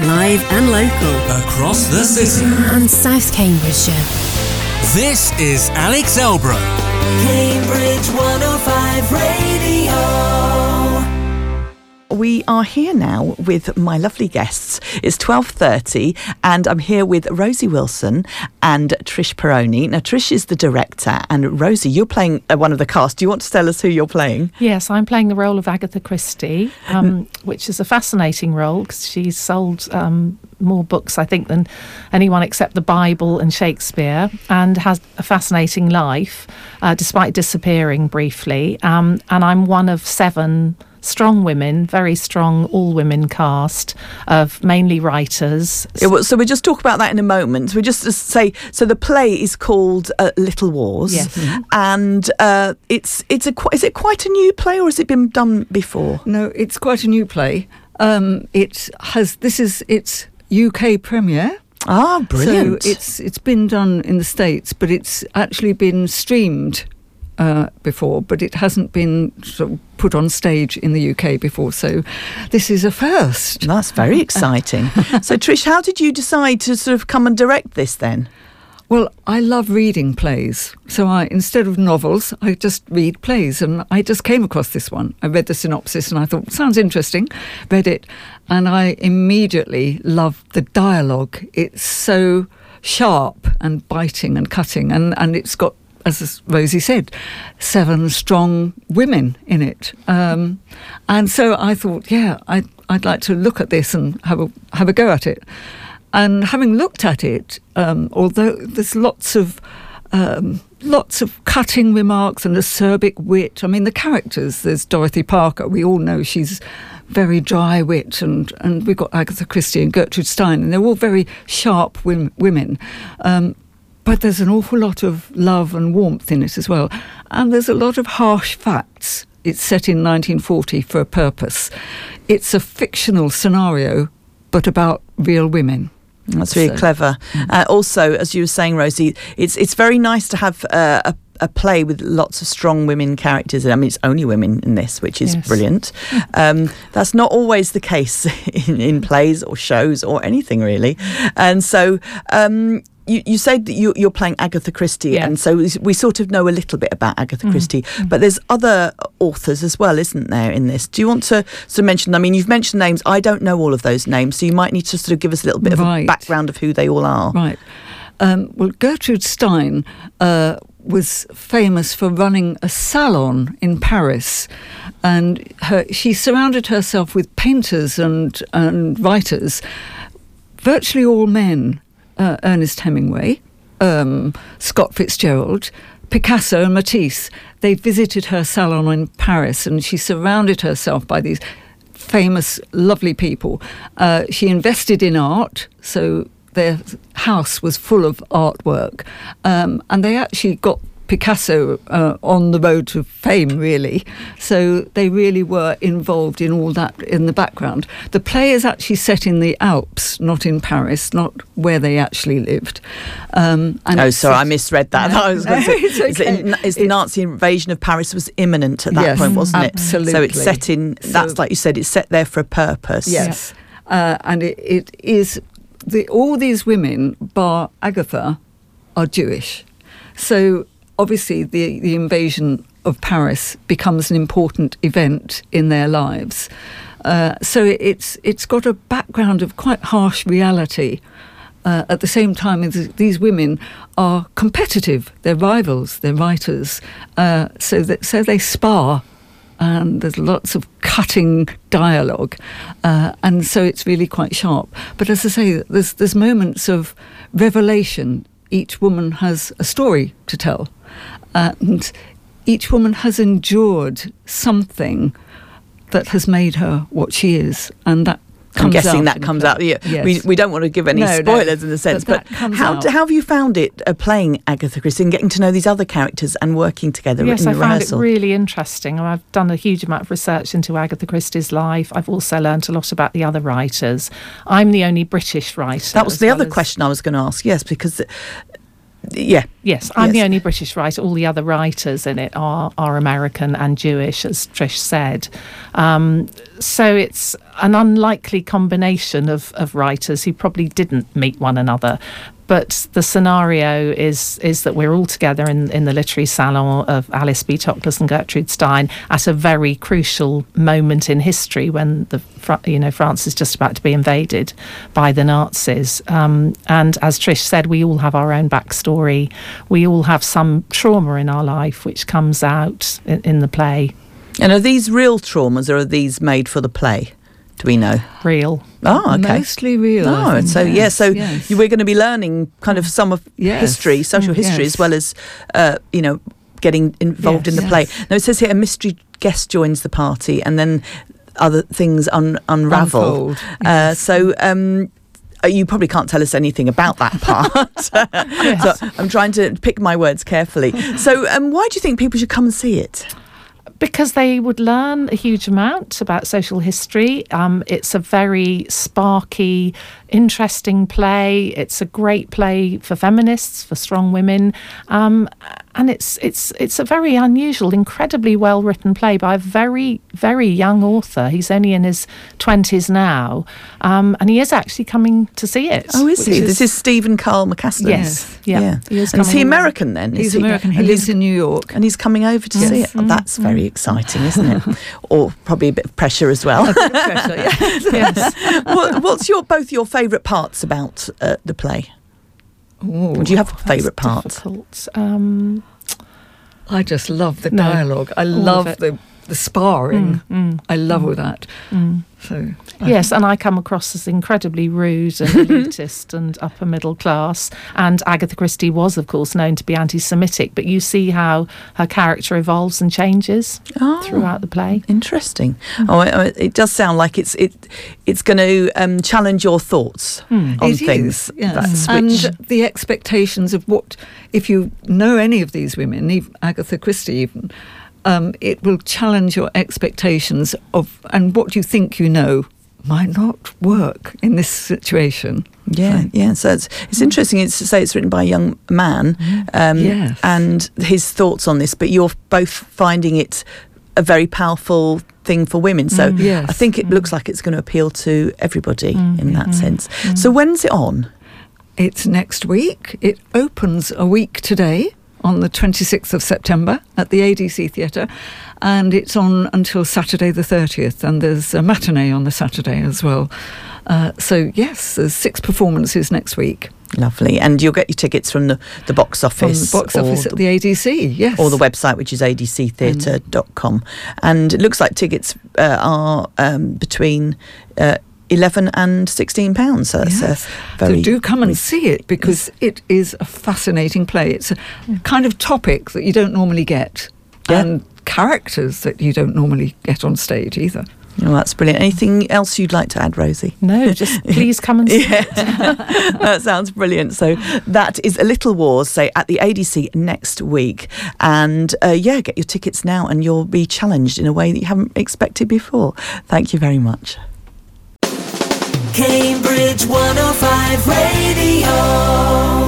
live and local. Across the city. And South Cambridgeshire. This is Alex Elbro. Cambridge 105 Radio. We are here now with my lovely guests. It's 12.30 and I'm here with Rosie Wilson and Trish Peroni. Now, Trish is the director and Rosie, you're playing uh, one of the cast. Do you want to tell us who you're playing? Yes, I'm playing the role of Agatha Christie, um, which is a fascinating role because she's sold um, more books, I think, than anyone except the Bible and Shakespeare, and has a fascinating life, uh, despite disappearing briefly. Um, and I'm one of seven strong women, very strong all women cast of mainly writers. Yeah, well, so we'll just talk about that in a moment. We just say so. The play is called uh, Little Wars, Yes. and uh, it's it's a qu- is it quite a new play or has it been done before? No, it's quite a new play. Um, it has this is its UK premiere. Ah, brilliant! So it's it's been done in the states, but it's actually been streamed uh, before, but it hasn't been sort of put on stage in the UK before. So this is a first. That's very exciting. so, Trish, how did you decide to sort of come and direct this then? Well, I love reading plays. So I instead of novels, I just read plays and I just came across this one. I read the synopsis and I thought, sounds interesting. Read it and I immediately loved the dialogue. It's so sharp and biting and cutting and, and it's got as Rosie said, seven strong women in it. Um, and so I thought, yeah, I'd, I'd like to look at this and have a, have a go at it. And having looked at it, um, although there's lots of um, lots of cutting remarks and acerbic wit. I mean, the characters. There's Dorothy Parker. We all know she's very dry wit, and and we've got Agatha Christie and Gertrude Stein, and they're all very sharp women. Um, but there's an awful lot of love and warmth in it as well, and there's a lot of harsh facts. It's set in 1940 for a purpose. It's a fictional scenario, but about real women. That's really So- clever. Uh, also, as you were saying, Rosie, it's it's very nice to have uh, a a play with lots of strong women characters. I mean, it's only women in this, which is Yes. brilliant. Um, that's not always the case in, in plays or shows or anything really. And so. Um, you, you said that you, you're playing Agatha Christie, Yeah. and so we, we sort of know a little bit about Agatha Christie. But there's other authors as well, isn't there, in this? Do you want to sort of mention? I mean, you've mentioned names. I don't know all of those names, so you might need to sort of give us a little bit of a background of who they all are. Right. Um, well, Gertrude Stein uh, was famous for running a salon in Paris, and her, she surrounded herself with painters and, and writers, virtually all men. Uh, Ernest Hemingway, um, Scott Fitzgerald, Picasso, and Matisse. They visited her salon in Paris, and she surrounded herself by these famous, lovely people. Uh, she invested in art, so their house was full of artwork, um, and they actually got Picasso uh, on the road to fame, really. So they really were involved in all that in the background. The play is actually set in the Alps, not in Paris, not where they actually lived. Um, and Oh, it's sorry, I misread that. No, I was going to say, it's is, okay. it, is the It's- Nazi invasion of Paris was imminent at that Yes, point, wasn't it? So it's set in. That's So- like you said. It's set there for a purpose. Yes, uh, and it, it is the all these women, bar Agatha, are Jewish. So obviously, the the invasion of Paris becomes an important event in their lives. Uh, so it, it's it's got a background of quite harsh reality. Uh, at the same time, these women are competitive. They're rivals. They're writers. Uh, so that so they spar and there's lots of cutting dialogue, uh, and so it's really quite sharp. But as I say, there's there's moments of revelation. Each woman has a story to tell, and each woman has endured something that has made her what she is, and that. I'm guessing that comes out. Yeah, Yes. we, we don't want to give any No, no, spoilers in the sense, but but, how, how have you found it uh, playing Agatha Christie and getting to know these other characters and working together Yes, I the found it really interesting. I've done a huge amount of research into Agatha Christie's life. I've also learnt a lot about the other writers. I'm the only British writer. that was the well other as- question I was going to ask. Yes, because yeah. Yes, I'm the only British writer. All the other writers in it are are American and Jewish, as Trish said. Um, so it's an unlikely combination of, of writers who probably didn't meet one another. But the scenario is is that we're all together in, in the literary salon of Alice B. Toklas and Gertrude Stein at a very crucial moment in history when the you know France is just about to be invaded by the Nazis. Um, and as Trish said, we all have our own backstory. We all have some trauma in our life which comes out in, in the play. And are these real traumas or are these made for the play? Do we know? Real. Oh, okay. Mostly real. Oh, think, so yeah, so yes. we're going to be learning kind of some of Yes. history, social Mm, history, yes. as well as uh, you know getting involved in the Yes. play. Yes. Now it says here a mystery guest joins the party, and then other things un- unravel. Unfold, Uh, so. Um, uh, you probably can't tell us anything about that part. so I'm trying to pick my words carefully. So, um, why do you think people should come and see it? Because they would learn a huge amount about social history. Um, it's a very sparky, interesting play. It's a great play for feminists, for strong women, um, and it's it's it's a very unusual, incredibly well written play by a very very young author. He's only in his twenties now, um, and he is actually coming to see it. Oh, is he? This is Steven Carl McCasland. Yes. Yeah. He is and is he. American then? Is He's he? American. He And lives in New York. and he's coming over to see it. Oh, that's very exciting, isn't it? or probably a bit of pressure as well. Pressure, yes. yes. what, what's your both your favourite parts about uh, the play? Ooh, Do you have favourite parts? Um, I just love the No, dialogue. I love the the sparring. mm, I love all that. mm. So Yes, and I come across as incredibly rude and elitist and upper middle class. And Agatha Christie was, of course, known to be anti Semitic, but you see how her character evolves and changes Oh. throughout the play. Interesting. Hmm. Oh, it, it does sound like it's it it's going to um, challenge your thoughts hmm. on It things. is, yes. That's hmm. and the expectations of what, if you know any of these women, even Agatha Christie even, um, it will challenge your expectations of, and what you think you know might not work in this situation. Yeah, So- yeah. So it's it's interesting. It's to say it's written by a young man, um, Yes. and his thoughts on this. But you're both finding it a very powerful thing for women. So Mm. Yes. I think it looks like it's going to appeal to everybody Mm. in that sense. So when's it on? It's next week. It opens a week today on the 26th of September at the ADC Theatre, and it's on until Saturday the 30th, and there's a matinee on the Saturday as well. Uh, so, yes, there's six performances next week Lovely, and you'll get your tickets from the, the box from office, the box office at the ADC, yes. or the website, which is adctheatre.com. And it looks like tickets uh, are um, between uh, 11 and 16 pounds. So that's Yes. very. so do come and see it because it is a fascinating play. It's a kind of topic that you don't normally get, Yeah. and characters that you don't normally get on stage either. Oh, that's brilliant. Anything else you'd like to add, Rosie? No, just please come and see Yeah, that sounds brilliant. So that is a Little Wars, say at the ADC next week, and uh, yeah, get your tickets now, and you'll be challenged in a way that you haven't expected before. Thank you very much. Cambridge 105 Radio.